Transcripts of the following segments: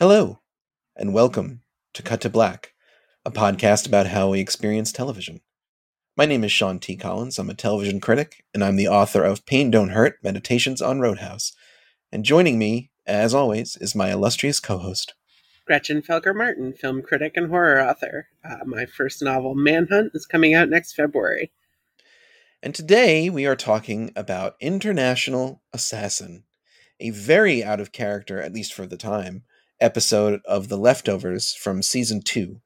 Hello, and welcome to Cut to Black, a podcast about how we experience television. My name is Sean T. Collins. I'm a television critic, and I'm the author of Pain Don't Hurt Meditations on Roadhouse. And joining me, as always, is my illustrious co host, Gretchen Felker Martin, film critic and horror author. Uh, my first novel, Manhunt, is coming out next February. And today we are talking about International Assassin, a very out of character, at least for the time, episode of The Leftovers from season two,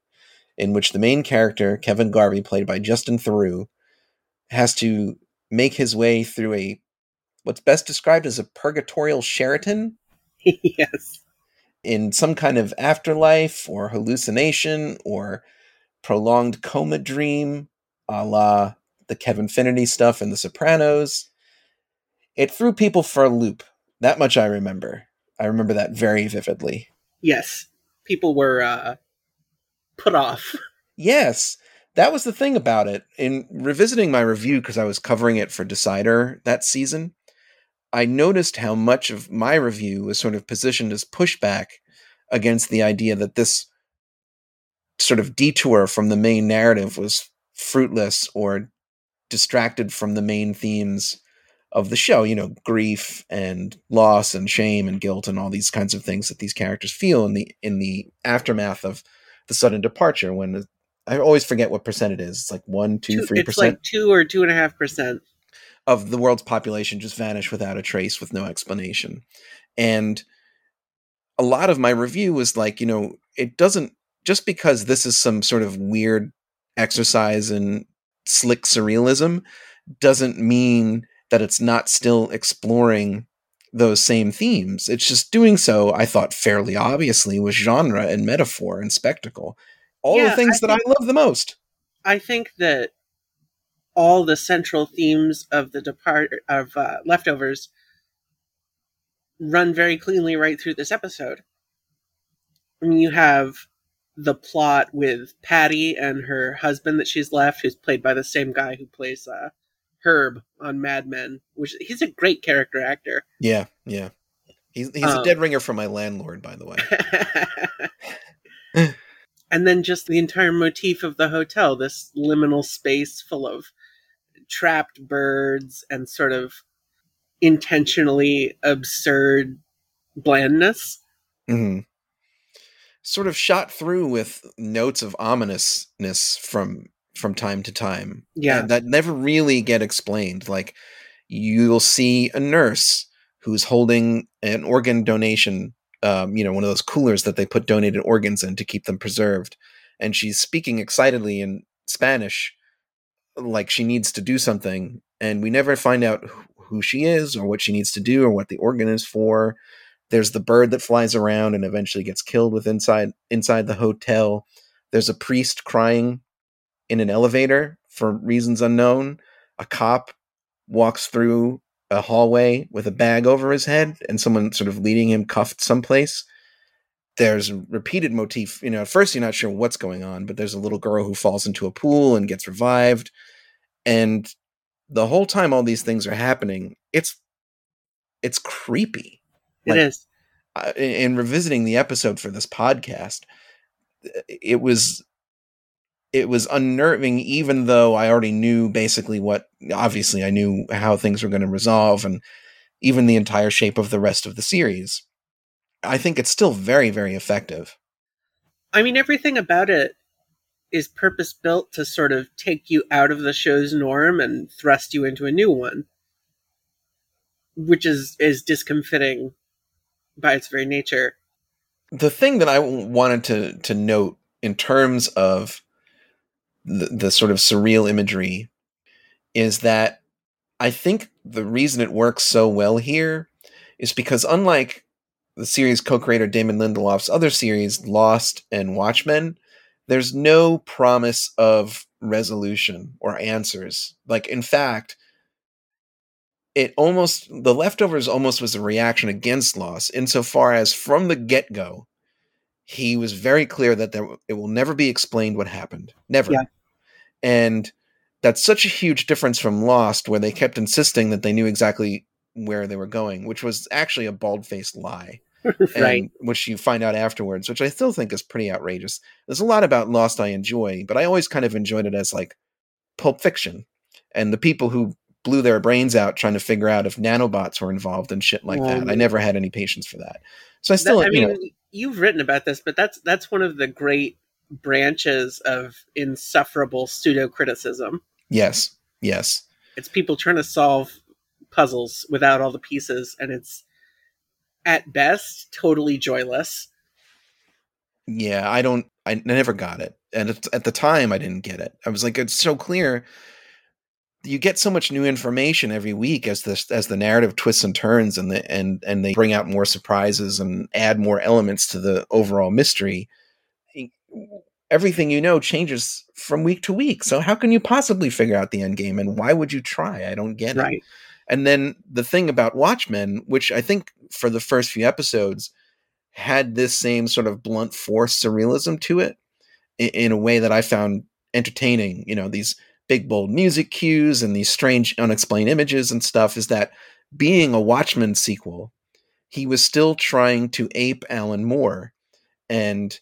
in which the main character, Kevin Garvey, played by Justin Theroux, has to make his way through a what's best described as a purgatorial Sheraton yes. in some kind of afterlife or hallucination or prolonged coma dream, a la the Kevin Finnerty stuff in The Sopranos. It threw people for a loop. That much I remember. I remember that very vividly. Yes. People were uh, put off. Yes, that was the thing about it. In revisiting my review, because I was covering it for Decider that season, I noticed how much of my review was sort of positioned as pushback against the idea that this sort of detour from the main narrative was fruitless or distracted from the main themes of the show, you know, grief and loss and shame and guilt and all these kinds of things that these characters feel in the in the aftermath of the sudden departure when I always forget what percent it is. It's like one, two, three It's percent like two or two and a half percent. of the world's population just vanish without a trace with no explanation. And a lot of my review was like, you know, it doesn't just because this is some sort of weird exercise in slick surrealism doesn't mean that it's not still exploring those same themes. It's just doing so, I thought, fairly obviously with genre and metaphor and spectacle. All Yeah, the things I that I love the most. I think that all the central themes of the depart of uh, leftovers run very cleanly right through this episode. I mean, you have the plot with Patti and her husband that she's left, who's played by the same guy who plays uh, Herb on Mad Men, which he's a great character actor. Yeah, yeah. He's, he's a Um, dead ringer for my landlord, by the way. and then just the entire motif of the hotel, this liminal space full of trapped birds and sort of intentionally absurd blandness. hmm Sort of shot through with notes of ominousness from from time to time. Yeah. that, never really get explained. Like you'll see a nurse who's holding an organ donation, um, you know, one of those coolers that they put donated organs in to keep them preserved, and she's speaking excitedly in Spanish, like she needs to do something, and we never find out who- who she is or what she needs to do or what the organ is for. There's the bird that flies around and eventually gets killed with inside inside the hotel. There's a priest crying in an elevator for reasons unknown. A cop walks through a hallway with a bag over his head and someone sort of leading him cuffed someplace. There's a repeated motif. You know, at first you're not sure what's going on, but there's a little girl who falls into a pool and gets revived. And the whole time all these things are happening, it's it's creepy Like- it is. uh, in in revisiting the episode for this podcast, it was it was unnerving even though I already knew basically what obviously I knew how things were going to resolve and even the entire shape of the rest of the series. I think it's still very very effective. I mean, everything about it is purpose built to sort of take you out of the show's norm and thrust you into a new one, which is is discomfiting by its very nature. the thing that I wanted to to note in terms of the, the sort of surreal imagery is that I think the reason it works so well here is because unlike the series co-creator Damon Lindelof's other series Lost and Watchmen, there's no promise of resolution or answers. Like in fact, it almost the leftovers almost was a reaction against Lost insofar as from the get-go he was very clear that there it will never be explained what happened never Yeah. And that's such a huge difference from lost where they kept insisting that they knew exactly where they were going which was actually a bald-faced lie right. and which you find out afterwards, which I still think is pretty outrageous. There's a lot about Lost I enjoy, but I always kind of enjoyed it as like Pulp Fiction, and the people who blew their brains out trying to figure out if nanobots were involved and shit like that. I never had any patience for that. So I still, That- I you mean, know, you've written about this, but that's that's one of the great branches of insufferable pseudo criticism. yes, yes, It's people trying to solve puzzles without all the pieces, and it's at best totally joyless. yeah. I don't, I never got it, and at, at the time I didn't get it. I was like, it's so clear. You get so much new information every week as the as the narrative twists and turns, and the and and they bring out more surprises and add more elements to the overall mystery. Everything you know changes from week to week. So how can you possibly figure out the end game? And why would you try? I don't get it. And then the thing about Watchmen, which I think for the first few episodes had this same sort of blunt force surrealism to it in, in a way that I found entertaining. You know, these big, bold music cues and these strange, unexplained images and stuff, is that being a Watchmen sequel, he was still trying to ape Alan Moore and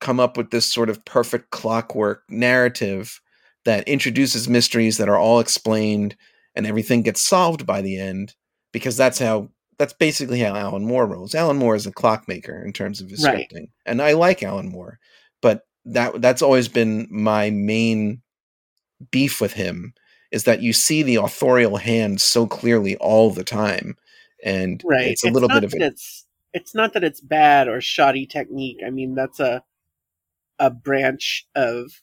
come up with this sort of perfect clockwork narrative that introduces mysteries that are all explained and everything gets solved by the end because that's how that's basically how Alan Moore rolls. Alan Moore is a clockmaker in terms of his Right. scripting, and I like Alan Moore, but that that's always been my main beef with him is that you see the authorial hand so clearly all the time, and Right. it's a little bit of a it's it's not that it's bad or shoddy technique. I mean, that's a a branch of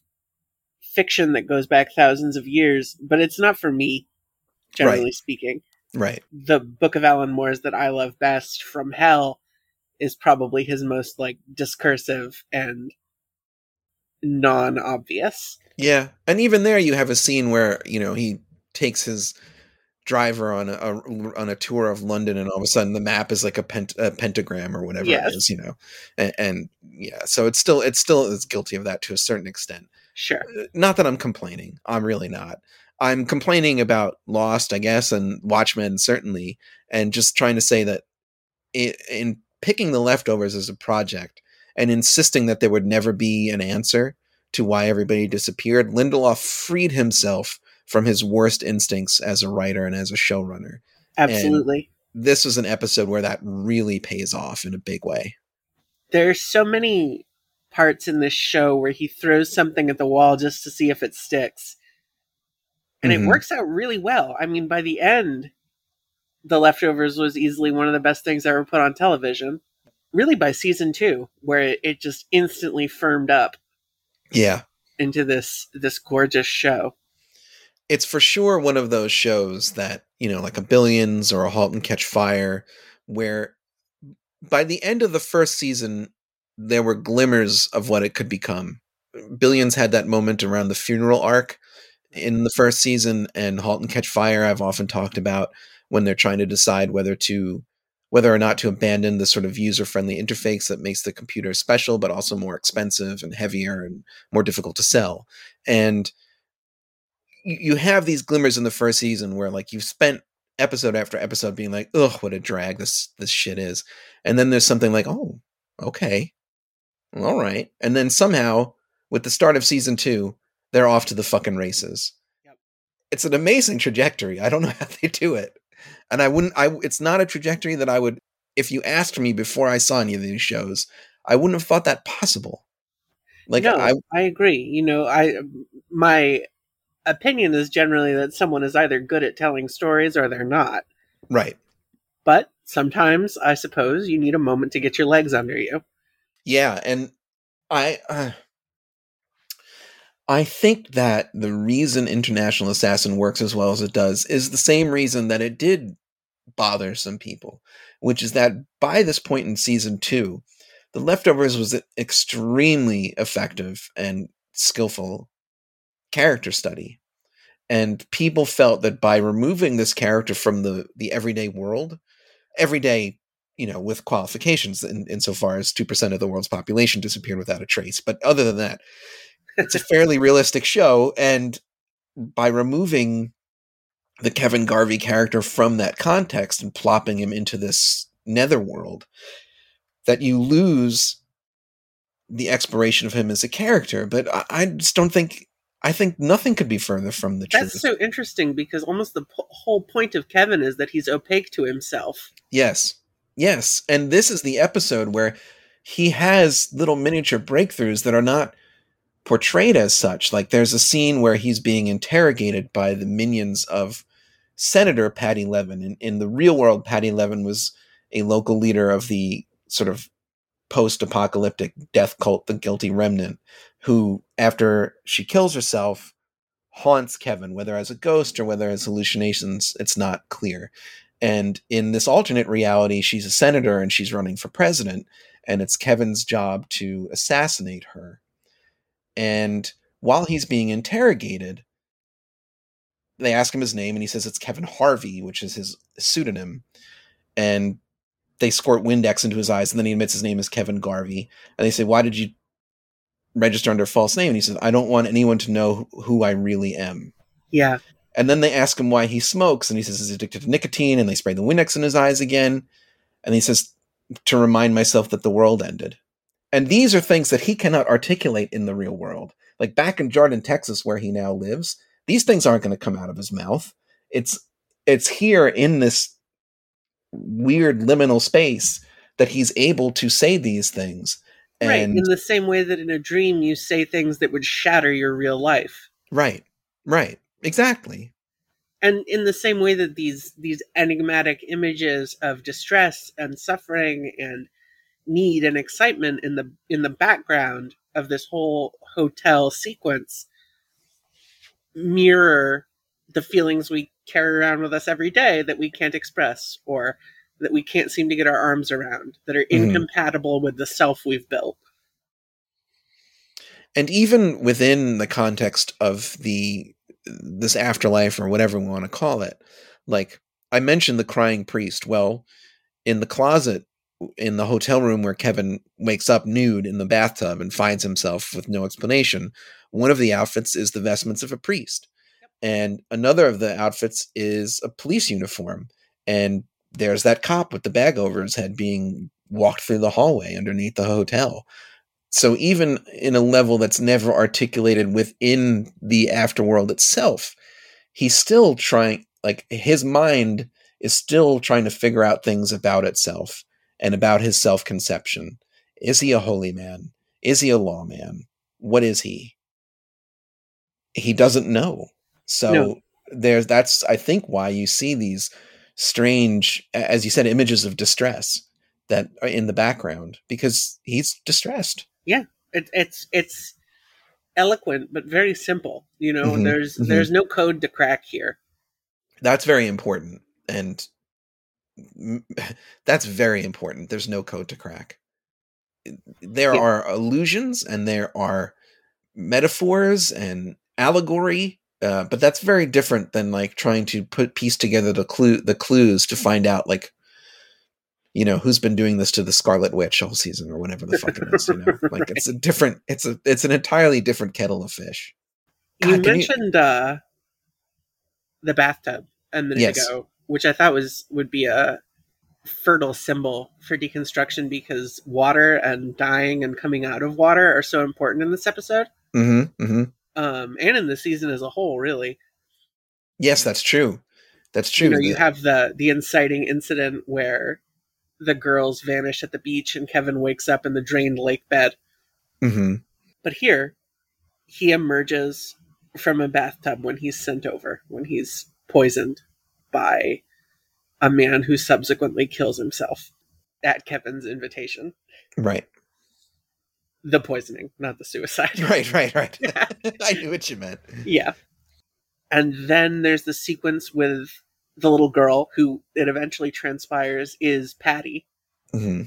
fiction that goes back thousands of years, but it's not for me, generally speaking. right. The Book of Alan Moore's that I love best from Hell is probably his most like discursive and non-obvious. Yeah, and even there, you have a scene where you know he takes his driver on a, on a tour of London, and all of a sudden the map is like a, pent, a pentagram or whatever Yes. it is, you know, and, and yeah, so it's still it's still is guilty of that to a certain extent. Sure. Uh, Not that I'm complaining, I'm really not. I'm complaining about Lost, I guess, and Watchmen certainly, and just trying to say that in picking the leftovers as a project and insisting that there would never be an answer to why everybody disappeared, Lindelof freed himself from his worst instincts as a writer and as a showrunner. Absolutely. This was an episode where that really pays off in a big way. There's so many parts in this show where he throws something at the wall just to see if it sticks. And Mhm. it works out really well. I mean, by the end, The Leftovers was easily one of the best things ever put on television. Really, by season two, where it, it just instantly firmed up Yeah. into this this gorgeous show. It's for sure one of those shows that, you know, like a Billions or a Halt and Catch Fire, where by the end of the first season, there were glimmers of what it could become. Billions had that moment around the funeral arc in the first season, and Halt and Catch Fire, I've often talked about when they're trying to decide whether to whether or not to abandon the sort of user-friendly interface that makes the computer special but also more expensive and heavier and more difficult to sell. And you have these glimmers in the first season where like you've spent episode after episode being like, ugh, what a drag this this shit is. And then there's something like, oh, okay. All right. And then somehow, with the start of season two, they're off to the fucking races. Yep. It's an amazing trajectory. I don't know how they do it. And I wouldn't I it's not a trajectory that I would if you asked me before I saw any of these shows, I wouldn't have thought that possible. Like no, I I agree. You know, I my opinion is generally that someone is either good at telling stories or they're not. right. But sometimes, I suppose, you need a moment to get your legs under you. Yeah, and I uh, I think that the reason International Assassin works as well as it does is the same reason that it did bother some people, which is that by this point in season 2, The Leftovers was extremely effective and skillful character study. And people felt that by removing this character from the the everyday world, everyday you know, with qualifications in, insofar as 2% of the world's population disappeared without a trace. But other than that, it's a fairly realistic show. And by removing the Kevin Garvey character from that context and plopping him into this netherworld that you lose the exploration of him as a character. But I, I just don't think. I think nothing could be further from the That's truth. That's so interesting because almost the p- whole point of Kevin is that he's opaque to himself. Yes. Yes. And this is the episode where he has little miniature breakthroughs that are not portrayed as such. Like there's a scene where he's being interrogated by the minions of Senator Patti Levin. In, in the real world, Patti Levin was a local leader of the sort of post apocalyptic death cult, the Guilty Remnant, who, after she kills herself, haunts Kevin, whether as a ghost or whether as hallucinations, it's not clear. And in this alternate reality, she's a senator and she's running for president, and it's Kevin's job to assassinate her. And while he's being interrogated, they ask him his name, and he says it's Kevin Harvey, which is his pseudonym. And they squirt Windex into his eyes, and then he admits his name is Kevin Garvey. And they say, Why did you register under a false name? And he says, I don't want anyone to know who I really am. Yeah. And then they ask him why he smokes, and he says he's addicted to nicotine, and they spray the Windex in his eyes again. And he says, to remind myself that the world ended. And these are things that he cannot articulate in the real world. Like back in Jarden, Texas, where he now lives, these things aren't going to come out of his mouth. It's it's here in this weird liminal space that he's able to say these things. Right. In the same way that in a dream you say things that would shatter your real life. right, right, exactly. and in the same way that these these enigmatic images of distress and suffering and need and excitement in the in the background of this whole hotel sequence mirror the feelings we carry around with us every day that we can't express or that we can't seem to get our arms around that are Mhm. incompatible with the self we've built. And even within the context of the this afterlife or whatever we want to call it like i mentioned the crying priest. Well in the closet in the hotel room where kevin wakes up nude in the bathtub and finds himself with no explanation one of the outfits is the vestments of a priest. And another of the outfits is a police uniform. And there's that cop with the bag over his head being walked through the hallway underneath the hotel. So even in a level that's never articulated within the afterworld itself he's still trying like his mind is still trying to figure out things about itself and about his self-conception. Is he a holy man? Is he a lawman what is he? He doesn't know. So No. there's that's i think why you see these strange as you said images of distress that are in the background because he's distressed it, it's it's eloquent but very simple you know Mhm, there's mhm. there's no code to crack here that's very important and that's very important there's no code to crack there Yeah. are illusions and there are metaphors and allegory uh, but that's very different than like trying to put piece together the clue the clues to find out like you know who's been doing this to the scarlet witch all season or whatever the fuck it is you know like it's a different it's a it's an entirely different kettle of fish you God, you- mentioned uh the bathtub a minute Yes. ago which i thought was would be a fertile symbol for deconstruction because water and dying and coming out of water are so important in this episode mm-hmm, mm-hmm. Um and in the season as a whole really. Yes that's true. That's true. you know you have the the inciting incident where the girls vanish at the beach and kevin wakes up in the drained lake bed. Mhm. But here, he emerges from a bathtub when he's sent over, when he's poisoned by a man who subsequently kills himself at Kevin's invitation. right The poisoning, not the suicide. Right, right, right. I knew what you meant. yeah. And then there's the sequence with the little girl who it eventually transpires is Patti, hmm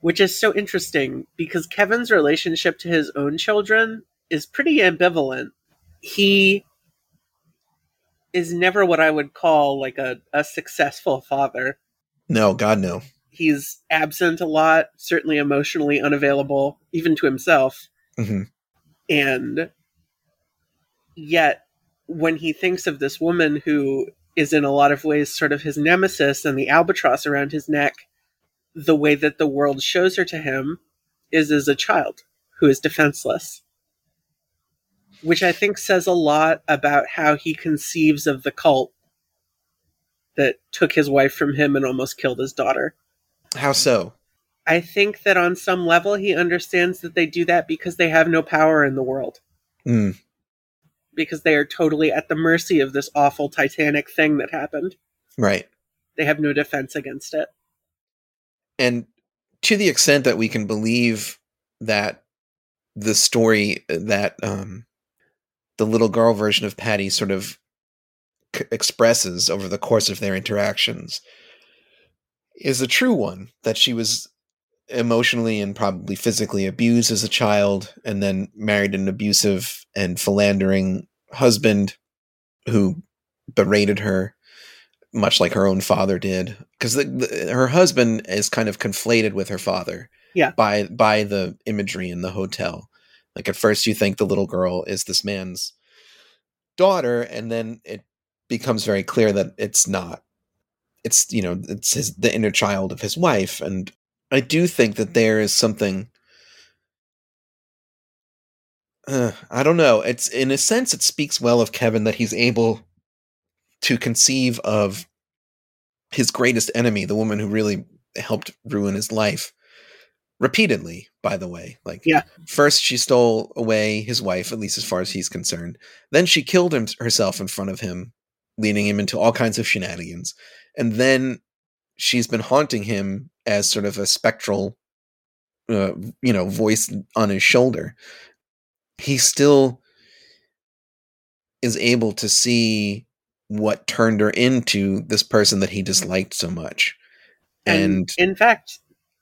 which is so interesting because Kevin's relationship to his own children is pretty ambivalent. He is never what I would call like a, a successful father. No, God, no. He's absent a lot, certainly emotionally unavailable, even to himself. hmm And yet, when he thinks of this woman who is in a lot of ways sort of his nemesis and the albatross around his neck, the way that the world shows her to him is as a child who is defenseless. Which I think says a lot about how he conceives of the cult that took his wife from him and almost killed his daughter. How so? I think that on some level he understands that they do that because they have no power in the world. Mm. Because they are totally at the mercy of this awful Titanic thing that happened. Right. They have no defense against it. And to the extent that we can believe that the story that um, the little girl version of Patti sort of c- expresses over the course of their interactions is a true one that she was emotionally and probably physically abused as a child and then married an abusive and philandering husband who berated her much like her own father did. Because her husband is kind of conflated with her father yeah. by by the imagery in the hotel. Like at first you think the little girl is this man's daughter and then it becomes very clear that it's not it's you know it's his the inner child of his wife and i do think that there is something uh, i don't know it's in a sense it speaks well of kevin that he's able to conceive of his greatest enemy the woman who really helped ruin his life repeatedly by the way. Like yeah. first she stole away his wife at least as far as he's concerned. Then she killed him herself in front of him leading him into all kinds of shenanigans and then she's been haunting him as sort of a spectral uh, you know voice on his shoulder he still is able to see what turned her into this person that he disliked so much and, and in fact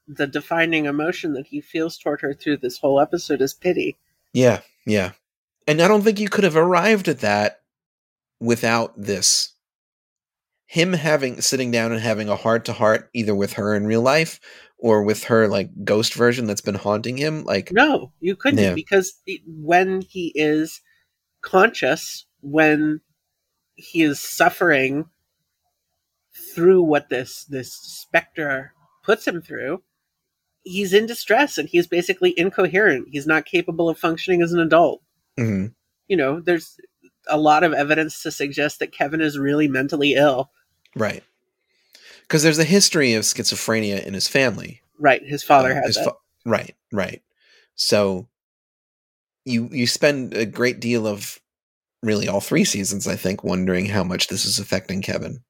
the defining emotion that he feels toward her through this whole episode is pity. Yeah, yeah. And I don't think you could have arrived at that without this. Him having sitting down and having a heart to heart either with her in real life or with her like ghost version that's been haunting him like No, you couldn't yeah. because when he is conscious when he is suffering through what this this specter puts him through he's in distress and he's basically incoherent. He's not capable of functioning as an adult. Mm-hmm. You know, there's a lot of evidence to suggest that Kevin is really mentally ill. Right. Because there's a history of schizophrenia in his family. Right. His father uh, has it. Fa- right. Right. So you you spend a great deal of really all three seasons, I think, wondering how much this is affecting Kevin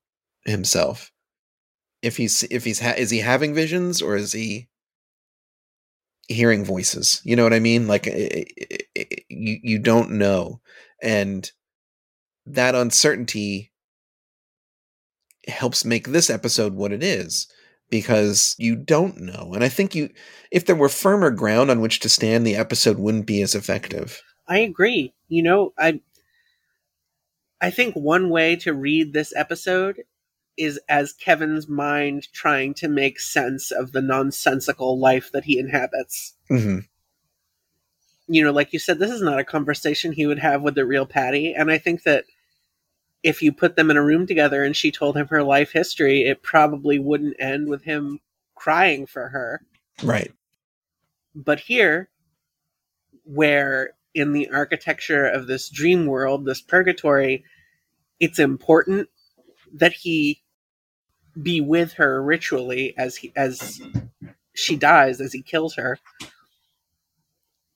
himself. If he's if he's ha- is he having visions or is he hearing voices. You know what I mean? Like it, it, it, you you don't know, and that uncertainty helps make this episode what it is because you don't know. And I think you if there were firmer ground on which to stand, the episode wouldn't be as effective. I agree. You know, I I think one way to read this episode is as Kevin's mind trying to make sense of the nonsensical life that he inhabits. Mm-hmm. You know, like you said, this is not a conversation he would have with the real Patti. And I think that if you put them in a room together and she told him her life history, it probably wouldn't end with him crying for her. Right. But here, where in the architecture of this dream world, this purgatory, it's important that he be with her ritually as he as she dies as he kills her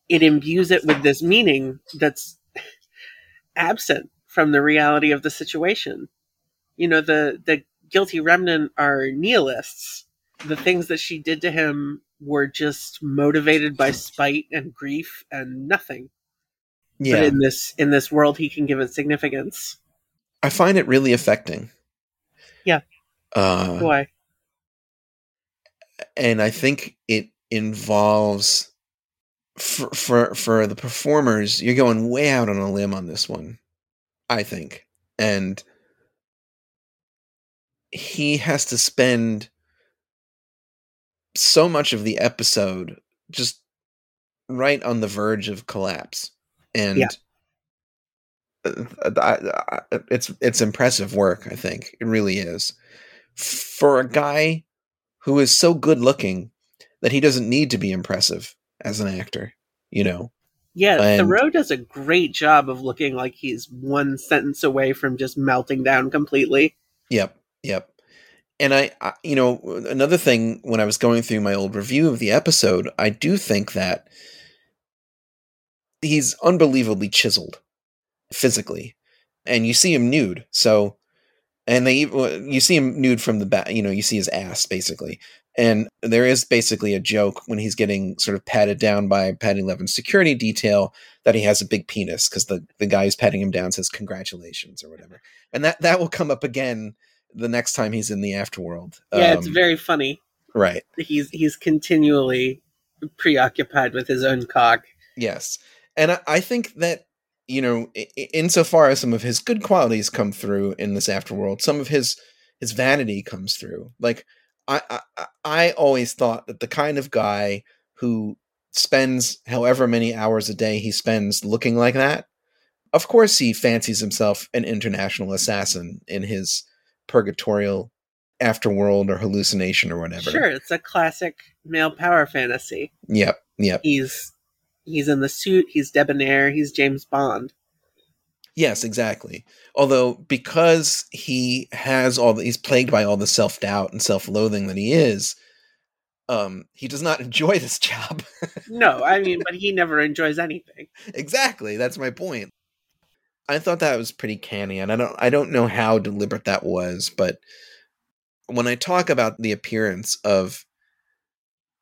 it imbues it with this meaning that's absent from the reality of the situation you know the the guilty remnant are nihilists the things that she did to him were just motivated by spite and grief and nothing yeah. but in this in this world he can give it significance i find it really affecting yeah uh, Why? And I think it involves for for for the performers. You're going way out on a limb on this one, I think, and he has to spend so much of the episode just right on the verge of collapse and yeah. uh, it's it's impressive work. I think it really is for a guy who is so good looking that he doesn't need to be impressive as an actor. You know, Yeah, And- Theroux does a great job of looking like he's one sentence away from just melting down completely. Yep, yep. And I, I, you know, another thing when I was going through my old review of the episode, I do think that he's unbelievably chiseled physically, and you see him nude. So, and they you see him nude from the back. You know, you see his ass basically, and there is basically a joke when he's getting sort of patted down by Patti Levin's security detail that he has a big penis because the the guy who's patting him down says congratulations or whatever, and that that will come up again the next time he's in the afterworld. Yeah, it's Um, very funny. right. He's he's continually preoccupied with his own cock. Yes. And I, I think that, you know, insofar as some of his good qualities come through in this afterworld, some of his his vanity comes through. Like I I, I- always thought that the kind of guy who spends however many hours a day he spends looking like that, of course he fancies himself an international assassin in his purgatorial afterworld or hallucination or whatever. Sure, it's a classic male power fantasy. Yep. Yep. He's he's in the suit, he's debonair, he's James Bond. Yes, exactly. Although because he has all the, he's plagued by all the self doubt and self loathing that he is, um, he does not enjoy this job. No, I mean, but he never enjoys anything. exactly, that's my point. I thought that was pretty canny, and I don't I don't know how deliberate that was, but when I talk about the appearance of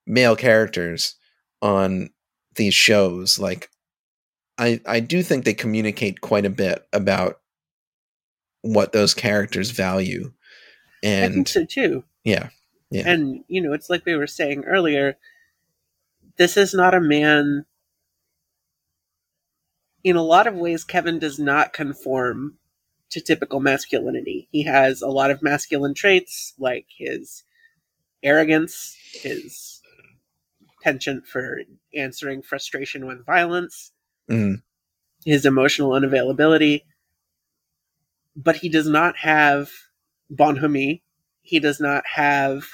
male characters on these shows, like I I do think they communicate quite a bit about what those characters value. And I think so too. yeah. Yeah. And you know, it's like we were saying earlier. This is not a man. In a lot of ways, Kevin does not conform to typical masculinity. He has a lot of masculine traits, like his arrogance, his penchant for answering frustration with violence, Mhm. his emotional unavailability. But he does not have bonhomie. He does not have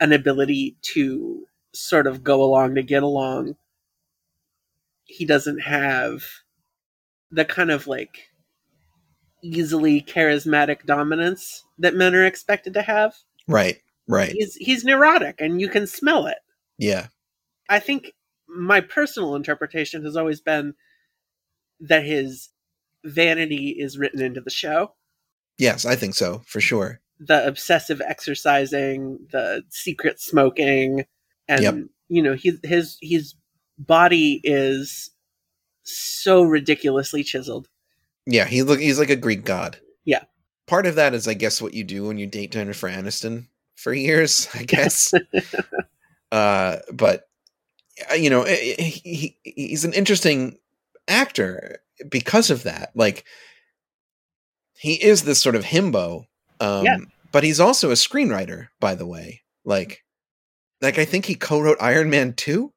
an ability to sort of go along to get along. He doesn't have the kind of like easily charismatic dominance that men are expected to have. Right. Right. He's he's neurotic and you can smell it. Yeah. I think my personal interpretation has always been that his vanity is written into the show. Yes, I think so, for sure. The obsessive exercising, the secret smoking, and Yep. you know, his his his body is so ridiculously chiseled. Yeah, he look he's like a Greek god. Yeah. Part of that is I guess what you do when you date Jennifer Aniston for years, I guess. uh but you know, he, he he's an interesting actor because of that. Like he is this sort of himbo. Um Yeah. but he's also a screenwriter, by the way. Like like I think he co-wrote Iron Man 2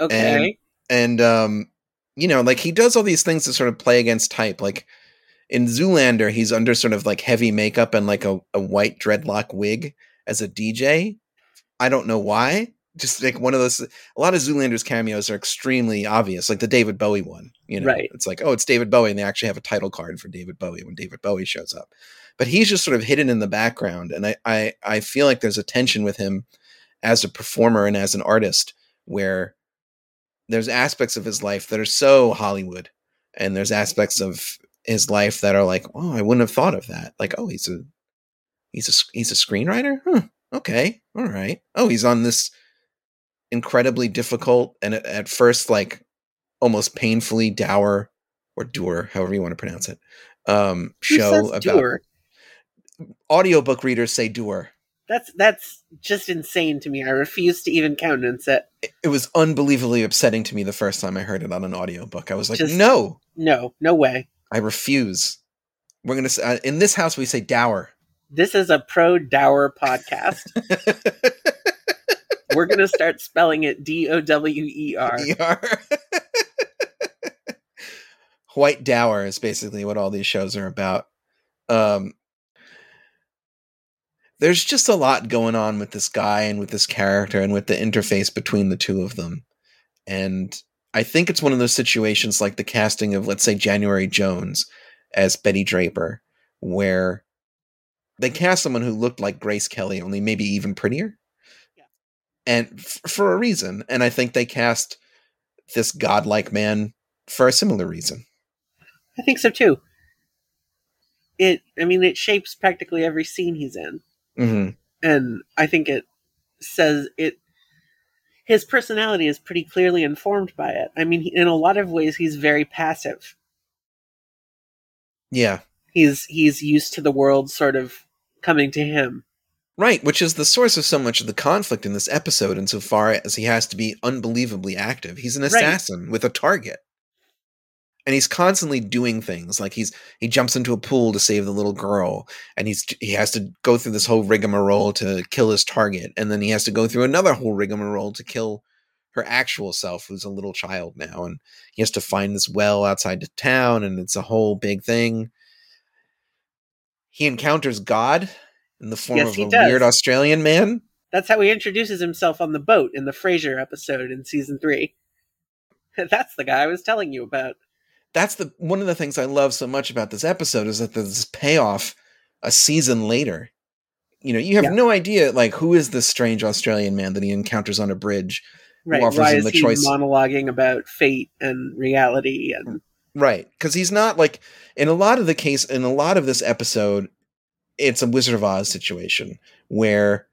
Okay. and um you know like he does all these things to sort of play against type like in zoolander he's under sort of like heavy makeup and like a, a white dreadlock wig as a dj i don't know why just like one of those a lot of zoolander's cameos are extremely obvious like the david bowie one you know Right. it's like oh it's david bowie and they actually have a title card for david bowie when david bowie shows up but he's just sort of hidden in the background and i i, I feel like there's a tension with him as a performer and as an artist where there's aspects of his life that are so Hollywood, and there's aspects of his life that are like, oh, I wouldn't have thought of that. Like, oh, he's a he's a he's a screenwriter. Huh. Okay, all right. Oh, he's on this incredibly difficult and at, at first like almost painfully dour or dour, however you want to pronounce it, um, Who show about doer? audiobook readers say doer. That's that's just insane to me. I refuse to even countenance it. It was unbelievably upsetting to me the first time I heard it on an audiobook. I was like, Just- no, No, no way. I refuse. We're gonna say uh, in this house we say dower. This is a pro dower podcast. We're gonna start spelling it D O W E R. White dower is basically what all these shows are about. Um, there's just a lot going on with this guy and with this character and with the interface between the two of them. And I think it's one of those situations like the casting of, let's say, January Jones as Betty Draper, where they cast someone who looked like Grace Kelly, only maybe even prettier. And f- for a reason. And I think they cast this godlike man for a similar reason. I think so too. It, I mean, it shapes practically every scene he's in, hmm and I think it says it. His personality is pretty clearly informed by it. I mean, he, in a lot of ways, he's very passive. Yeah. He's he's used to the world sort of coming to him. Right, which is the source of so much of the conflict in this episode, insofar as he has to be unbelievably active. He's an Right. assassin with a target. And he's constantly doing things like he's he jumps into a pool to save the little girl, and he's he has to go through this whole rigmarole to kill his target, and then he has to go through another whole rigmarole to kill her actual self, who's a little child now, and he has to find this well outside the town, and it's a whole big thing. He encounters God in the form Yes, of a does. weird Australian man. That's how he introduces himself on the boat in the Frasier episode in season three. That's the guy I was telling you about. That's the one of the things I love so much about this episode is that there's this payoff a season later. You know, you have Yeah. no idea like who is this strange Australian man that he encounters on a bridge. Right? offers Why him is the he choice. monologuing about fate and reality and Right. Because he's not like in a lot of the case in a lot of this episode, it's a Wizard of Oz situation where,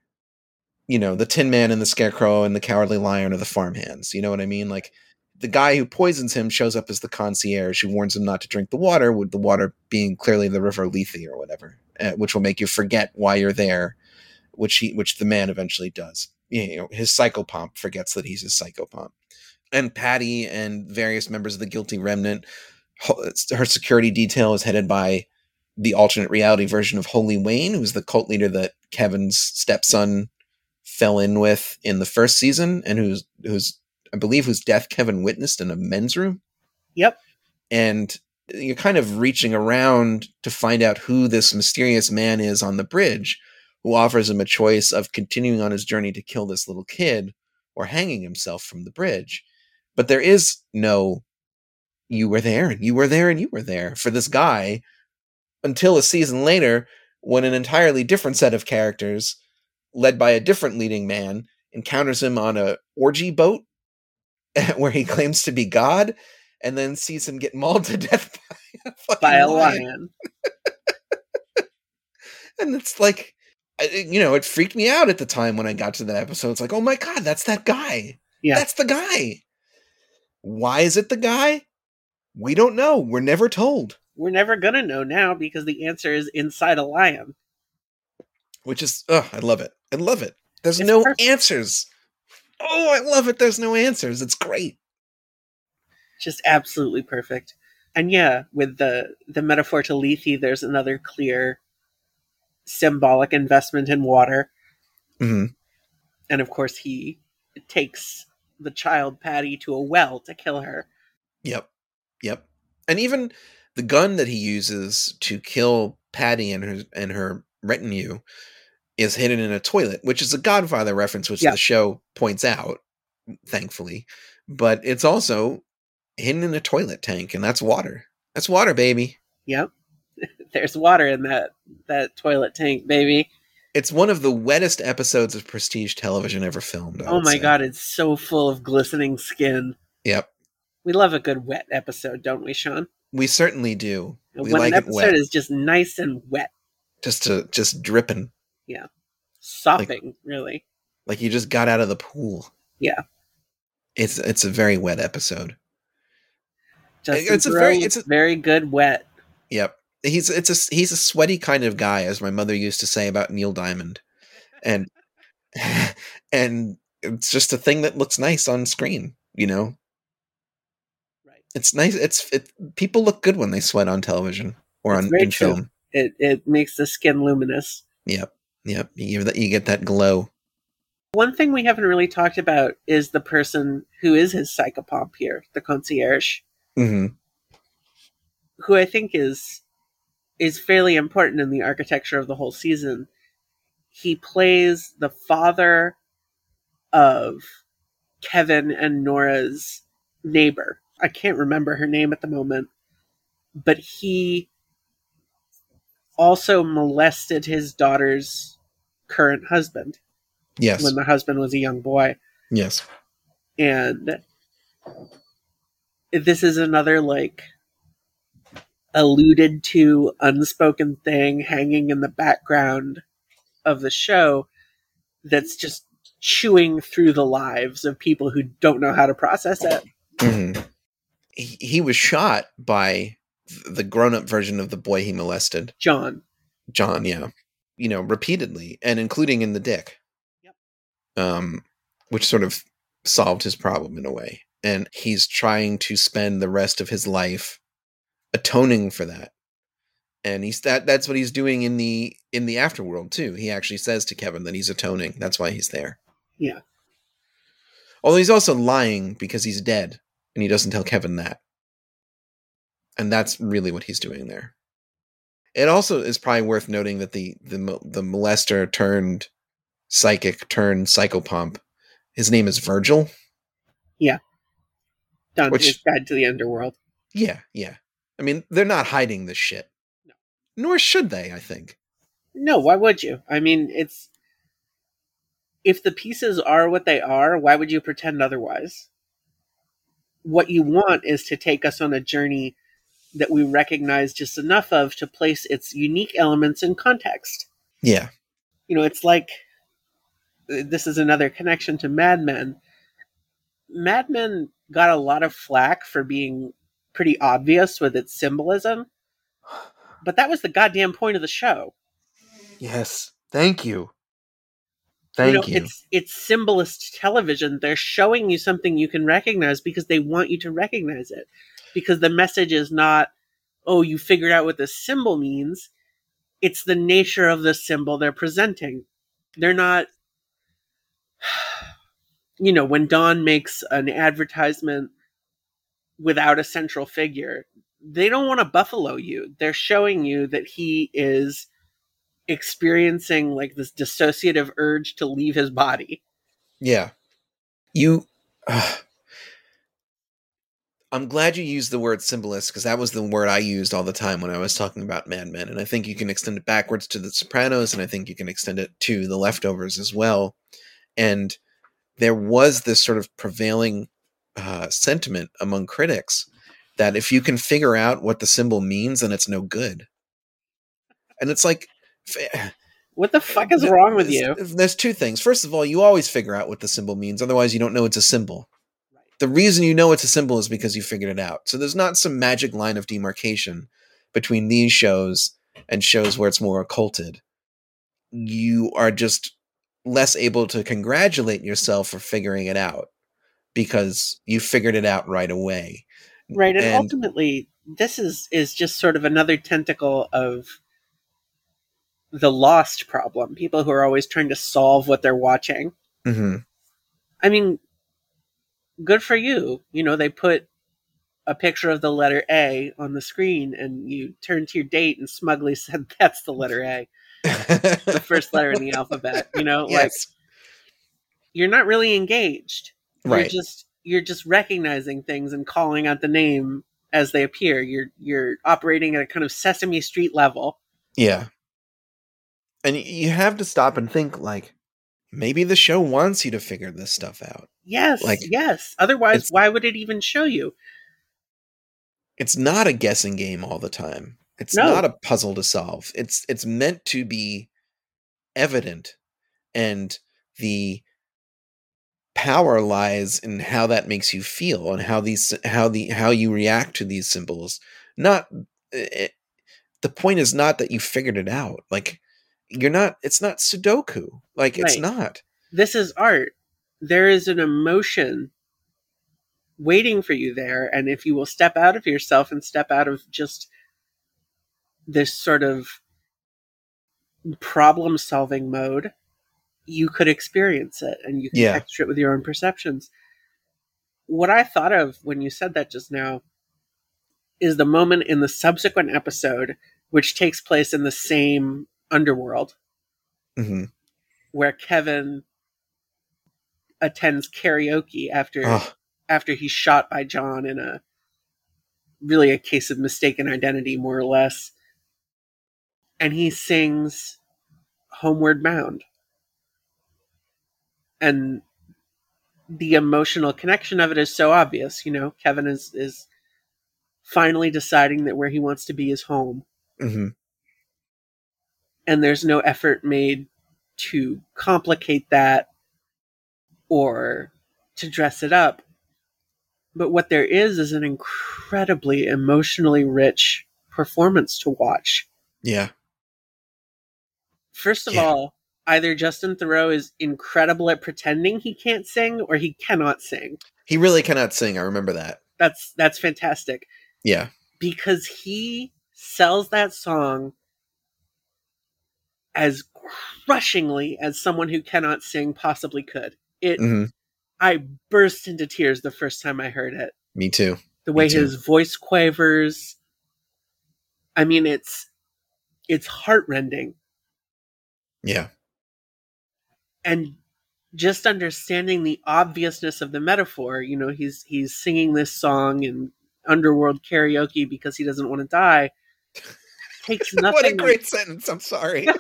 you know, the Tin Man and the Scarecrow and the Cowardly Lion are the farmhands. You know what I mean? Like the guy who poisons him shows up as the concierge who warns him not to drink the water, with the water being clearly the River Lethe or whatever, uh, which will make you forget why you're there, which he which the man eventually does. You know, his psychopomp forgets that he's a psychopomp. And Patti and various members of the guilty remnant her security detail is headed by the alternate reality version of Holy Wayne, who's the cult leader that Kevin's stepson fell in with in the first season, and who's who's I believe whose death Kevin witnessed in a men's room. Yep. And you're kind of reaching around to find out who this mysterious man is on the bridge, who offers him a choice of continuing on his journey to kill this little kid or hanging himself from the bridge. But there is no you were there and you were there and you were there for this guy until a season later when an entirely different set of characters led by a different leading man encounters him on a orgy boat where he claims to be god and then sees him get mauled to death by a, fucking by a lion. lion. and it's like you know it freaked me out at the time when i got to that episode it's like oh my god that's that guy Yeah. that's the guy why is it the guy we don't know we're never told We're never gonna know now because the answer is inside a lion. which is oh i love it i love it there's It's no perfect. answers oh i love it there's no answers it's great Just absolutely perfect. And yeah, with the the metaphor to Lethe, there's another clear symbolic investment in water. hmm And of course he takes the child Patti to a well to kill her. Yep. Yep. And even the gun that he uses to kill Patti and her and her retinue is hidden in a toilet, which is a Godfather reference, which Yeah. the show points out, thankfully. But it's also hidden in a toilet tank, and that's water. That's water, baby. Yep. There's water in that that toilet tank, baby. It's one of the wettest episodes of prestige television ever filmed. I Oh my say. god, it's so full of glistening skin. Yep. We love a good wet episode, don't we, Sean? We certainly do. We when like an episode is just nice and wet, Just to just dripping. Yeah. Sopping, really. like you just got out of the pool. Yeah. It's it's a very wet episode. Justin it's a very- it's a- very good wet. Yep. He's it's a he's a sweaty kind of guy, as my mother used to say about Neil Diamond, and and it's just a thing that looks nice on screen. You know. It's nice. It's it. People look good when they sweat on television or It's on in true. film. It it makes the skin luminous. Yep. Yep. You that you get that glow. One thing we haven't really talked about is the person who is his psychopomp here, the concierge. hmm who I think is is fairly important in the architecture of the whole season. He plays the father of Kevin and Nora's neighbor. I can't remember her name at the moment, but he also molested his daughter's current husband Yes. when the husband was a young boy. yes. And this is another like alluded to unspoken thing hanging in the background of the show that's just chewing through the lives of people who don't know how to process it. hmm He, he was shot by the grown-up version of the boy he molested, John. John. Yeah, you know, repeatedly, and including in the dick. Yep. Um, which sort of solved his problem in a way, and he's trying to spend the rest of his life atoning for that. And he's that that's what he's doing in the in the afterworld too. He actually says to Kevin that he's atoning. That's why he's there. Yeah. Although he's also lying because he's dead, and he doesn't tell Kevin that. And that's really what he's doing there. It also is probably worth noting that the the the molester turned psychic turned psychopomp, his name is Virgil. Yeah. Dante's Which- Guide to the Underworld. Yeah, yeah. I mean, they're not hiding this shit. No. Nor should they, I think. No, why would you? I mean, it's if the pieces are what they are, why would you pretend otherwise? What you want is to take us on a journey that we recognize just enough of to place its unique elements in context. Yeah. You know, it's like this is another connection to Mad Men. Mad Men got a lot of flack for being pretty obvious with its symbolism, but that was the goddamn point of the show. Yes. Thank you. Thank know, you. It's it's symbolist television. They're showing you something you can recognize because they want you to recognize it. Because the message is not, oh, you figured out what this symbol means. It's the nature of the symbol they're presenting. They're not you know, when Don makes an advertisement without a central figure, they don't want to buffalo you. They're showing you that he is experiencing like this dissociative urge to leave his body. Yeah. You. Uh, I'm glad you used the word symbolist because that was the word I used all the time when I was talking about Mad Men. And I think you can extend it backwards to The Sopranos, and I think you can extend it to The Leftovers as well. And there was this sort of prevailing uh, sentiment among critics that if you can figure out what the symbol means, then it's no good. And it's like, What the fuck is wrong with you? there's- two things. First of all, you always figure out what the symbol means. Otherwise, you don't know it's a symbol. The reason you know it's a symbol is because you figured it out. So there's not some magic line of demarcation between these shows and shows where it's more occulted. You are just less able to congratulate yourself for figuring it out because you figured it out right away. Right, and, And- ultimately this is is just sort of another tentacle of the lost problem. People who are always trying to solve what they're watching. hmm I mean, good for you. You know, they put a picture of the letter A on the screen and you turn to your date and smugly said that's the letter A, the first letter in the alphabet, you know, like you're not really engaged. You're right. just you're just recognizing things and calling out the name as they appear. You're you're operating at a kind of Sesame Street level. Yeah. And you have to stop and think like maybe the show wants you to figure this stuff out. Yes, Like, yes. Otherwise, why would it even show you? It's not a guessing game all the time. It's No. not a puzzle to solve. It's it's meant to be evident and the power lies in how that makes you feel and how these how the how you react to these symbols. Not it, the point is not that you figured it out. Like you're not it's not sudoku. Like it's not. This is art. There is an emotion waiting for you there, and if you will step out of yourself and step out of just this sort of problem solving mode, you could experience it and you can Yeah. texture it with your own perceptions. What I thought of when you said that just now is the moment in the subsequent episode, which takes place in the same underworld, hmm where Kevin attends karaoke after Oh, after he's shot by John in a really a case of mistaken identity, more or less. And he sings Homeward Bound. And the emotional connection of it is so obvious. You know, Kevin is, is finally deciding that where he wants to be is home. hmm And there's no effort made to complicate that or to dress it up. But what there is is an incredibly emotionally rich performance to watch. yeah. First of Yeah. all, either Justin Theroux is incredible at pretending he can't sing or he cannot sing. He really cannot sing. I remember that. That's that's fantastic Yeah. because he sells that song as crushingly as someone who cannot sing possibly could. It hmm I burst into tears the first time I heard it. Me too. the way too. his voice quavers. I mean, it's it's heartrending, Yeah. and just understanding the obviousness of the metaphor. You know, he's he's singing this song in underworld karaoke because he doesn't want to die. Takes nothing. what a great sentence. I'm sorry.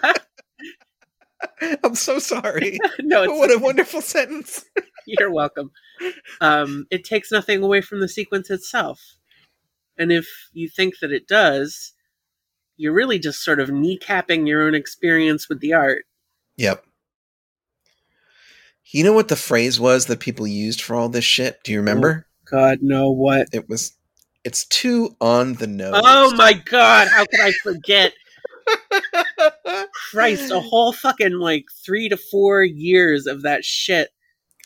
I'm so sorry. no, what a wonderful sentence. you're welcome. Um, it takes nothing away from the sequence itself, and if you think that it does, you're really just sort of kneecapping your own experience with the art. Yep. You know what the phrase was that people used for all this shit? Do you remember? God, no, what? It was it's too on the nose. Oh my god, how could I forget? Christ, a whole fucking like three to four years of that shit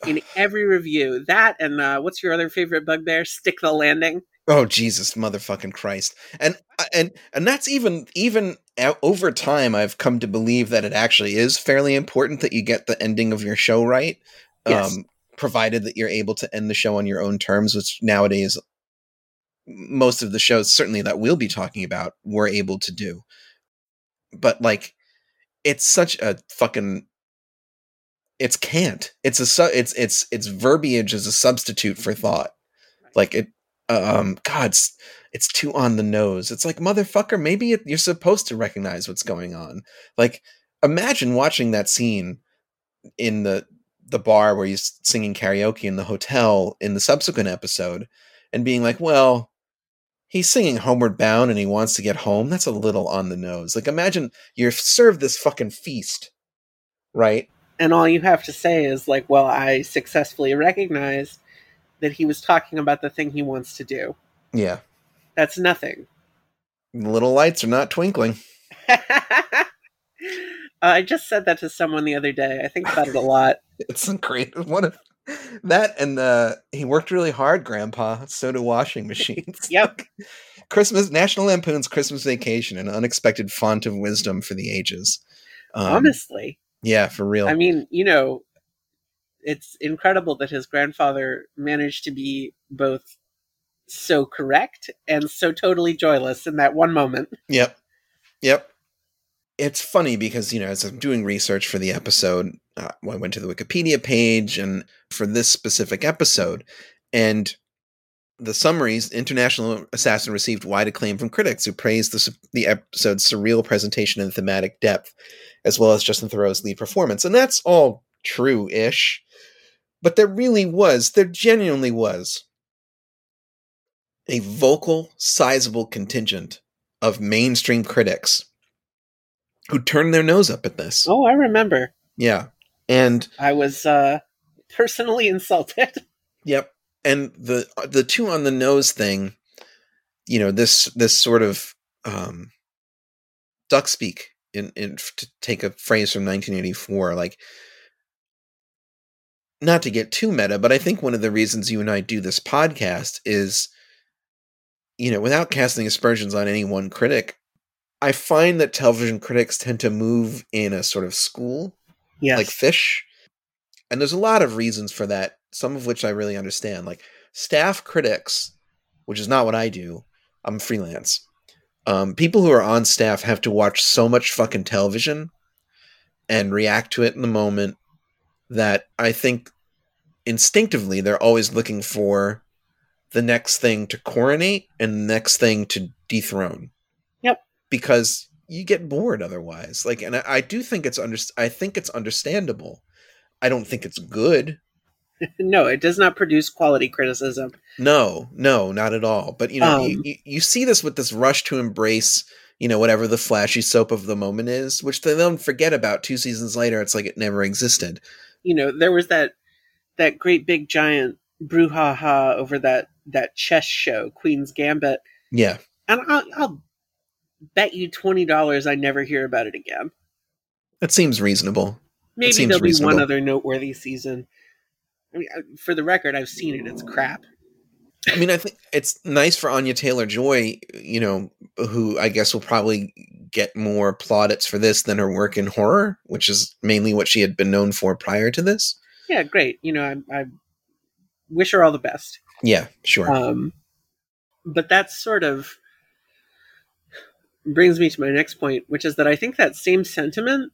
in every review. That and uh, what's your other favorite bugbear? Stick the landing. Oh Jesus, motherfucking Christ! And uh, and and that's even even over time, I've come to believe that it actually is fairly important that you get the ending of your show right. Yes. Um, provided that you're able to end the show on your own terms, which nowadays most of the shows, certainly that we'll be talking about, were able to do. But like, it's such a fucking it's can't. It's a su- it's it's it's verbiage as a substitute for thought. Like it um god it's, it's too on the nose it's like motherfucker maybe it, you're supposed to recognize what's going on like imagine watching that scene in the the bar where he's singing karaoke in the hotel in the subsequent episode and being like well he's singing homeward bound and he wants to get home that's a little on the nose like imagine you're served this fucking feast right And all you have to say is like, well, I successfully recognized that he was talking about the thing he wants to do. yeah That's nothing. the little lights are not twinkling uh, I just said that to someone the other day. I think about it a lot. It's a great one of that, and uh, he worked really hard, Grandpa. So do washing machines. Yep. Christmas, National Lampoon's Christmas Vacation, an unexpected font of wisdom for the ages. Um, Honestly. yeah, for real. I mean, you know, it's incredible that his grandfather managed to be both so correct and so totally joyless in that one moment. Yep. Yep. It's funny because, you know, as I'm doing research for the episode, uh, I went to the Wikipedia page and for this specific episode, and the summaries, International Assassin received wide acclaim from critics who praised the, the episode's surreal presentation and thematic depth, as well as Justin Theroux's lead performance. And that's all true ish. But there really was, there genuinely was a vocal, sizable contingent of mainstream critics who turned their nose up at this. Oh, I remember. Yeah. And I was uh, personally insulted. yep. And the the too on the nose thing, you know, this this sort of um duck speak in in to take a phrase from 1984 like not to get too meta, but I think one of the reasons you and I do this podcast is you know, without casting aspersions on any one critic, I find that television critics tend to move in a sort of school, Yes. like fish. And there's a lot of reasons for that, some of which I really understand. Like staff critics, which is not what I do, I'm freelance. Um, people who are on staff have to watch so much fucking television and react to it in the moment that I think instinctively they're always looking for the next thing to coronate and the next thing to dethrone. Because you get bored otherwise. Like, and I, I do think it's under. I think it's understandable. I don't think it's good. no, it does not produce quality criticism. No, no, not at all. But you know, Um, you, you, you see this with this rush to embrace, you know, whatever the flashy soap of the moment is, which they then forget about two seasons later. It's like it never existed. You know, there was that that great big giant brouhaha over that that chess show, Queen's Gambit, Yeah, and I'll, I'll bet you twenty dollars I never hear about it again. that seems reasonable. Maybe seems there'll be one other noteworthy season. I mean, uh, for the record, I've seen it. It's crap. I mean, I think it's nice for Anya Taylor Joy, you know, who I guess will probably get more plaudits for this than her work in horror, which is mainly what she had been known for prior to this. Yeah, great. You know, I, I wish her all the best. Yeah, sure. Um, but that's sort of brings me to my next point, which is that I think that same sentiment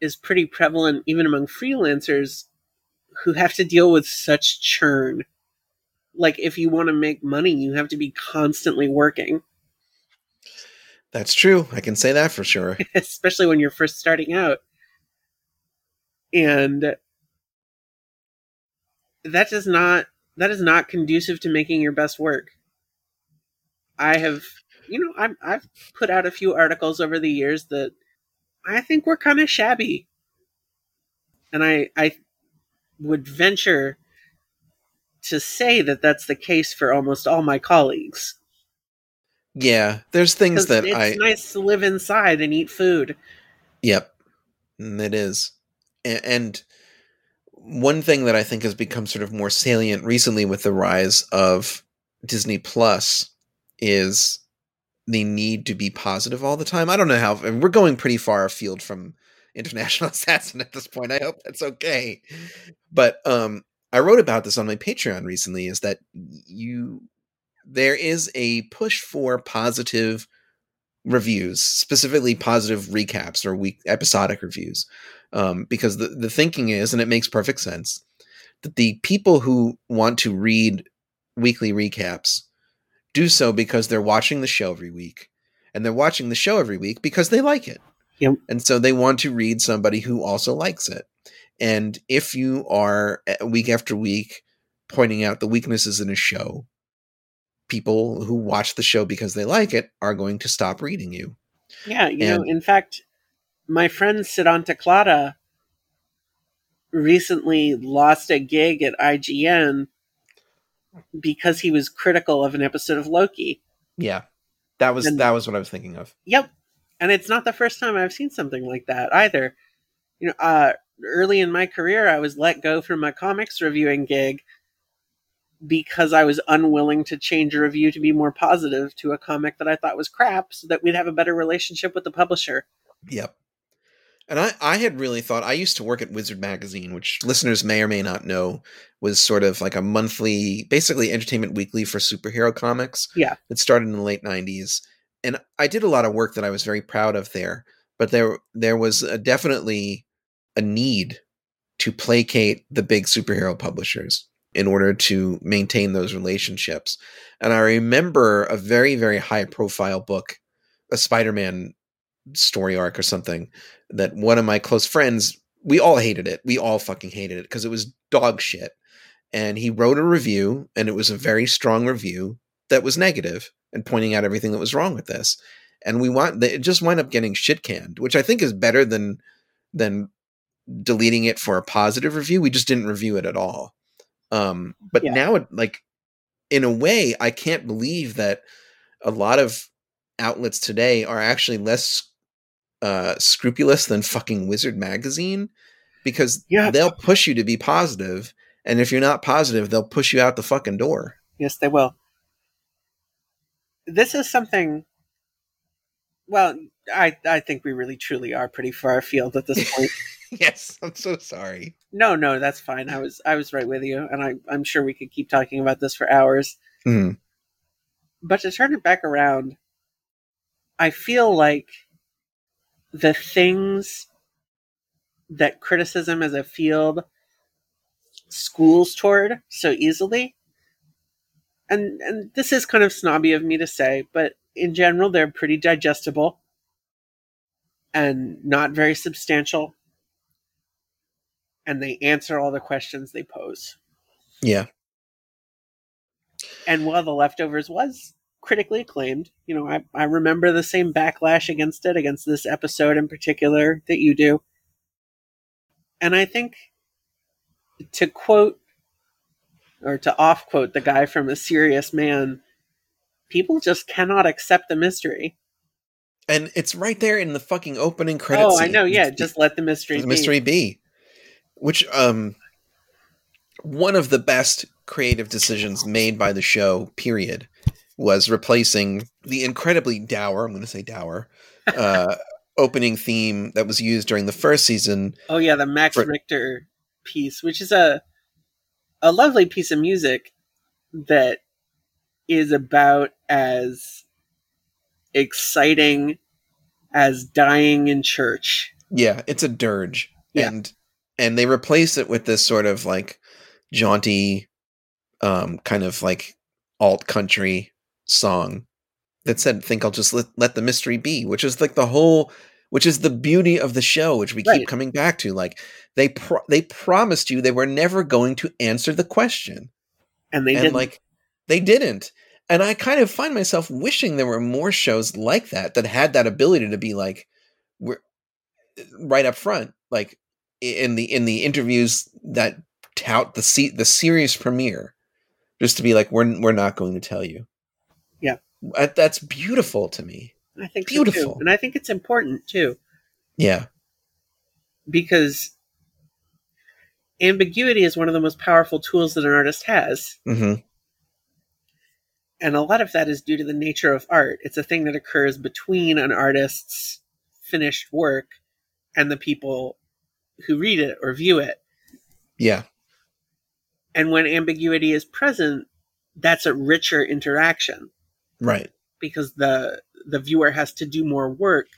is pretty prevalent even among freelancers who have to deal with such churn. Like, if you want to make money, you have to be constantly working, That's true. I can say that for sure. especially when you're first starting out. And that does not that is not conducive to making your best work. I have, you know, I've, I've put out a few articles over the years that I think were kind of shabby, and I I would venture to say that that's the case for almost all my colleagues. Yeah, there's things that it's I nice to live inside and eat food. Yep, Mm, it is. And one thing that I think has become sort of more salient recently with the rise of Disney Plus is the need to be positive all the time. I don't know how, and we're going pretty far afield from International Assassin at this point. I hope that's okay. But um, I wrote about this on my Patreon recently. Is that you? There is a push for positive reviews, specifically positive recaps or week episodic reviews, um, because the the thinking is, and it makes perfect sense, that the people who want to read weekly recaps do so because they're watching the show every week, and they're watching the show every week because they like it, Yep. and so they want to read somebody who also likes it. And if you are uh, week after week pointing out the weaknesses in a show, people who watch the show because they like it are going to stop reading you. Yeah, you know, in fact, my friend Sidanta Clara recently lost a gig at IGN because he was critical of an episode of Loki. Yeah. That was And- that was what I was thinking of. Yep. And it's not the first time I've seen something like that either. You know, uh, early in my career, I was let go from a comics reviewing gig because I was unwilling to change a review to be more positive to a comic that I thought was crap so that we'd have a better relationship with the publisher. Yep. And I, I had really thought I used to work at Wizard Magazine, which listeners may or may not know was sort of like a monthly, basically entertainment weekly for superhero comics. Yeah. It started in the late '90s, and I did a lot of work that I was very proud of there. But there, there was a, definitely a need to placate the big superhero publishers in order to maintain those relationships. And I remember a very, very high profile book, a Spider-Man story arc or something that one of my close friends we all hated it. We all fucking hated it because it was dog shit. And he wrote a review and it was a very strong review that was negative and pointing out everything that was wrong with this. And we want it just wound up getting shit canned which i think is better than than deleting it for a positive review. We just didn't review it at all. Um but Yeah. now it like in a way i can't believe that a lot of outlets today are actually less uh scrupulous than fucking wizard magazine because Yeah. they'll push you to be positive and if you're not positive they'll push you out the fucking door Yes, they will. This is something. Well, I I think we really truly are pretty far afield at this point. yes i'm so sorry no, no, that's fine. I was I was right with you, and I I'm sure we could keep talking about this for hours. Mhm. But to turn it back around, I feel like the things that criticism as a field schools toward so easily. And and this is kind of snobby of me to say but in general they're pretty digestible and not very substantial. And they answer all the questions they pose. Yeah. and while the leftovers was critically acclaimed you know I, I remember the same backlash against it against this episode in particular that you do and i think to quote or to off quote the guy from a serious man people just cannot accept the mystery And it's right there in the fucking opening credits. oh i know yeah just let the mystery the be. mystery be. Which um one of the best creative decisions made by the show, period, was replacing the incredibly dour, I'm gonna say dour, uh opening theme that was used during the first season. Oh yeah, the Max For- Richter piece, which is a a lovely piece of music that is about as exciting as dying in church. Yeah, it's a dirge. Yeah. And and they replace it with this sort of like jaunty um kind of like alt country song that said think I'll just let, let the mystery be, which is like the whole which is the beauty of the show which we Right. keep coming back to like they pro- they promised you they were never going to answer the question. And they and did like they didn't. And i kind of find myself wishing there were more shows like that that had that ability to be like we're right up front like in the in the interviews that tout the se- the series premiere just to be like we're we're not going to tell you Yeah. That's beautiful to me I think so too. beautiful. And I think it's important too. yeah Because ambiguity is one of the most powerful tools that an artist has. hmm and a lot of that is due to the nature of art. It's a thing that occurs between an artist's finished work and the people who read it or view it. yeah And when ambiguity is present, that's a richer interaction right because the the viewer has to do more work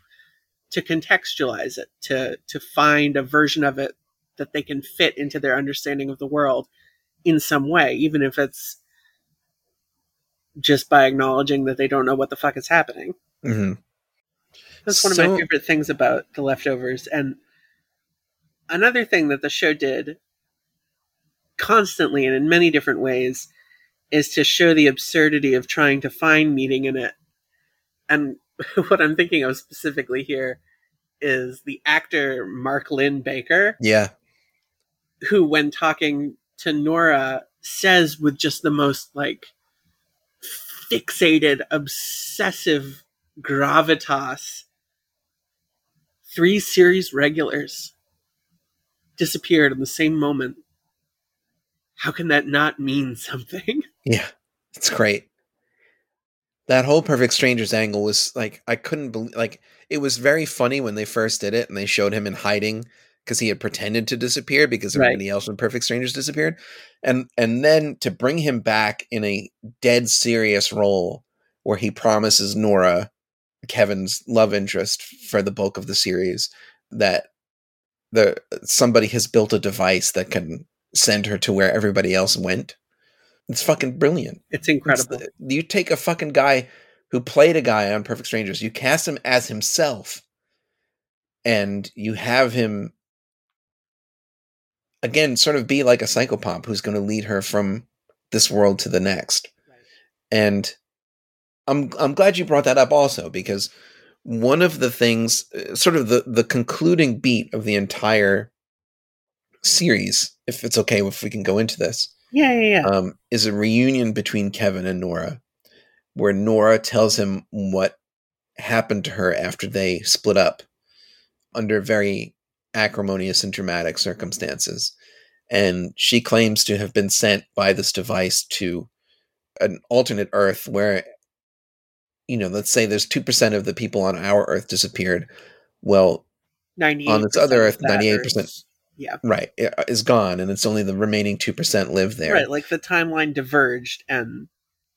to contextualize it, to to find a version of it that they can fit into their understanding of the world in some way, even if it's just by acknowledging that they don't know what the fuck is happening. hmm That's one of my favorite things about the leftovers. And another thing that the show did constantly and in many different ways is to show the absurdity of trying to find meaning in it. And what I'm thinking of specifically here is the actor Mark Linn-Baker, yeah who, when talking to Nora, says with just the most like fixated, obsessive gravitas three series regulars disappeared in the same moment. How can that not mean something? Yeah, it's great. That whole Perfect Strangers angle was like I couldn't believe like it was very funny when they first did it and they showed him in hiding because he had pretended to disappear because Right. everybody else in Perfect Strangers disappeared. And and then to bring him back in a dead serious role where he promises Nora, Kevin's love interest for the bulk of the series, that the somebody has built a device that can send her to where everybody else went. It's fucking brilliant. It's It's incredible. the- you take a fucking guy who played a guy on Perfect Strangers, you cast him as himself, and you have him again sort of be like a psychopomp who's going to lead her from this world to the next. And I'm I'm glad you brought that up also because one of the things, uh, sort of the the concluding beat of the entire series, if it's okay if we can go into this, yeah, yeah, yeah. um, is a reunion between Kevin and Nora, where Nora tells him what happened to her after they split up under very acrimonious and dramatic circumstances. And she claims to have been sent by this device to an alternate Earth where, you know, let's say there's 2% of the people on our Earth disappeared. Well, 98 on this other Earth, 98%. Yeah. right, i- uh, is gone, and it's only the remaining 2% live there. Right, like the timeline diverged and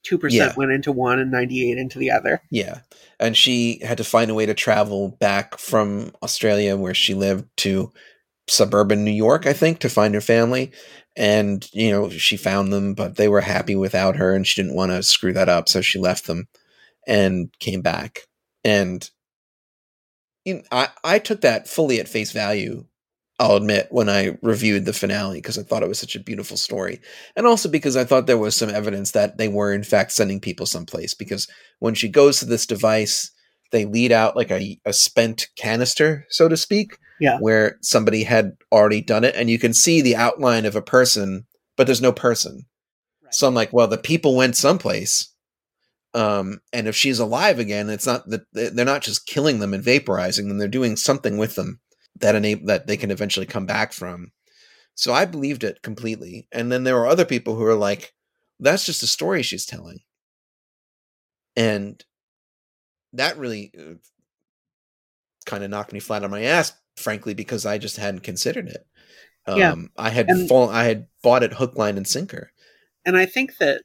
2% Yeah. went into one and 98 into the other. Yeah. And she had to find a way to travel back from Australia where she lived to suburban New York, I think, to find her family. And, you know, she found them, but they were happy without her and she didn't want to screw that up. So she left them and came back. And you know, I, I took that fully at face value, I'll admit, when I reviewed the finale because I thought it was such a beautiful story. And also because I thought there was some evidence that they were, in fact, sending people someplace. Because when she goes to this device, they lead out like a, a spent canister, so to speak, Yeah. where somebody had already done it. And you can see the outline of a person, but there's no person. So I'm like, well, the people went someplace. Um, and if she's alive again, it's not that they're not just killing them and vaporizing them; they're doing something with them that enable that they can eventually come back from. So I believed it completely. And then there were other people who were like, "That's just a story she's telling," and that really uh, kind of knocked me flat on my ass, frankly, because I just hadn't considered it. Um, Yeah. I had And- fall, I had bought it hook, line, and sinker. and I think that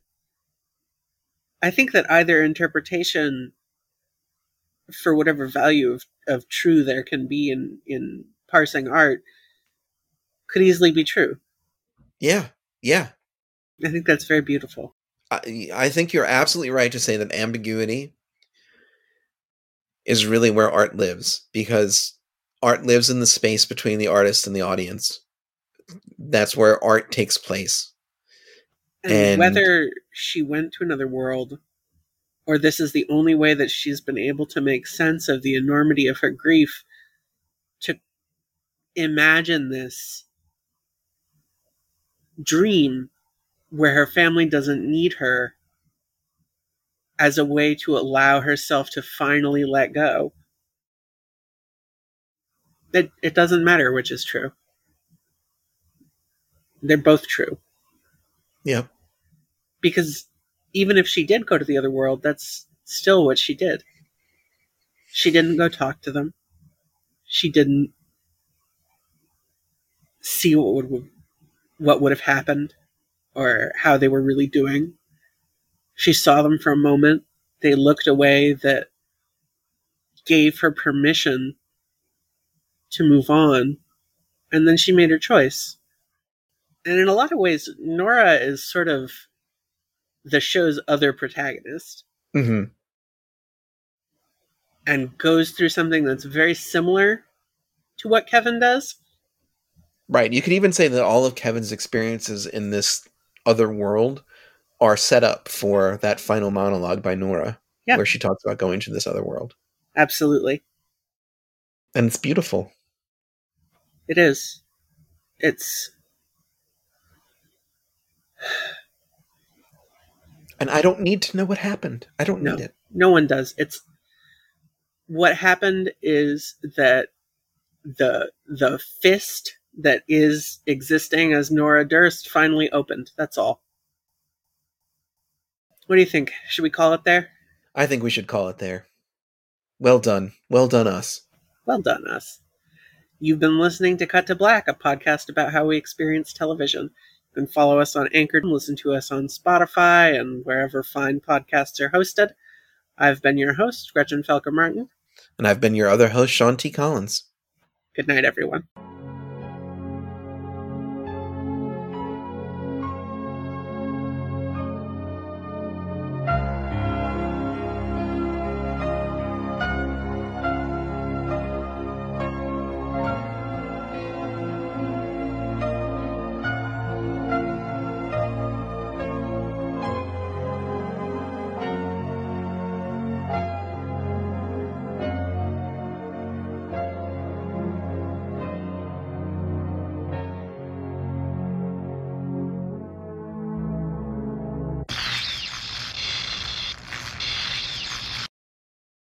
I think that either interpretation for whatever value of, of true there can be in, in parsing art could easily be true. Yeah, yeah. I think that's very beautiful. I, I think you're absolutely right to say that ambiguity is really where art lives because art lives in the space between the artist and the audience. That's where art takes place. And, And- whether she went to another world or this is the only way that she's been able to make sense of the enormity of her grief to imagine this dream where her family doesn't need her as a way to allow herself to finally let go. It, it doesn't matter which is true. They're both true Yeah. because even if she did go to the other world, that's still what she did. She didn't go talk to them. She didn't see what would what would have happened or how they were really doing. She saw them for a moment. They looked away that gave her permission to move on, and then she made her choice. And in a lot of ways, Nora is sort of the show's other protagonist hmm and goes through something that's very similar to what Kevin does. Right. You could even say that all of Kevin's experiences in this other world are set up for that final monologue by Nora, Yeah. where she talks about going to this other world. Absolutely. And it's beautiful. It is. It's And I don't need to know what happened. I don't No. need it. no one does. It's what happened is that the the fist that is existing as Nora Durst finally opened. That's all. What do you think? Should we call it there? I think we should call it there. Well done. Well done, us. Well done, us. You've been listening to Cut to Black, a podcast about how we experience television. Can follow us on Anchor listen to us on Spotify and wherever fine podcasts are hosted. I've been your host, Gretchen Felker Martin. And I've been your other host, Sean T. Collins. Good night, everyone.